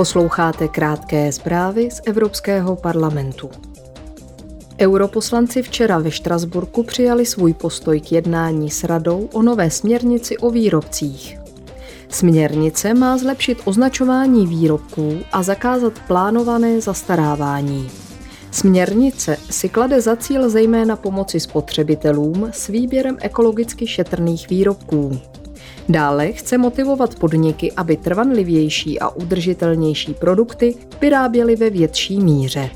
Posloucháte krátké zprávy z Evropského parlamentu. Europoslanci včera ve Štrasburku přijali svůj postoj k jednání s radou o nové směrnici o výrobcích. Směrnice má zlepšit označování výrobků a zakázat plánované zastarávání. Směrnice si klade za cíl zejména pomoci spotřebitelům s výběrem ekologicky šetrných výrobků. Dále chce motivovat podniky, aby trvanlivější a udržitelnější produkty vyráběly ve větší míře.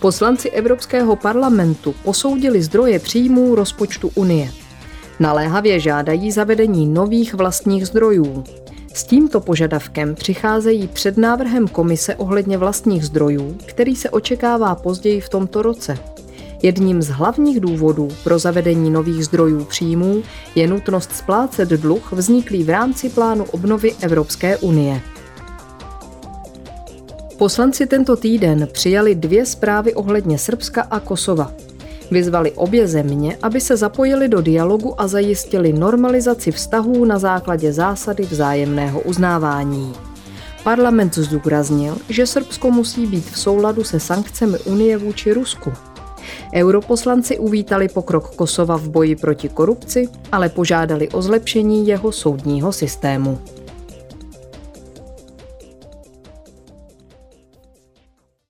Poslanci Evropského parlamentu posoudili zdroje příjmů rozpočtu Unie. Naléhavě žádají zavedení nových vlastních zdrojů. S tímto požadavkem přicházejí před návrhem komise ohledně vlastních zdrojů, který se očekává později v tomto roce. Jedním z hlavních důvodů pro zavedení nových zdrojů příjmů je nutnost splácet dluh vzniklý v rámci plánu obnovy Evropské unie. Poslanci tento týden přijali dvě zprávy ohledně Srbska a Kosova. Vyzvali obě země, aby se zapojili do dialogu a zajistili normalizaci vztahů na základě zásady vzájemného uznávání. Parlament zdůraznil, že Srbsko musí být v souladu se sankcemi Unie vůči Rusku. Europoslanci uvítali pokrok Kosova v boji proti korupci, ale požádali o zlepšení jeho soudního systému.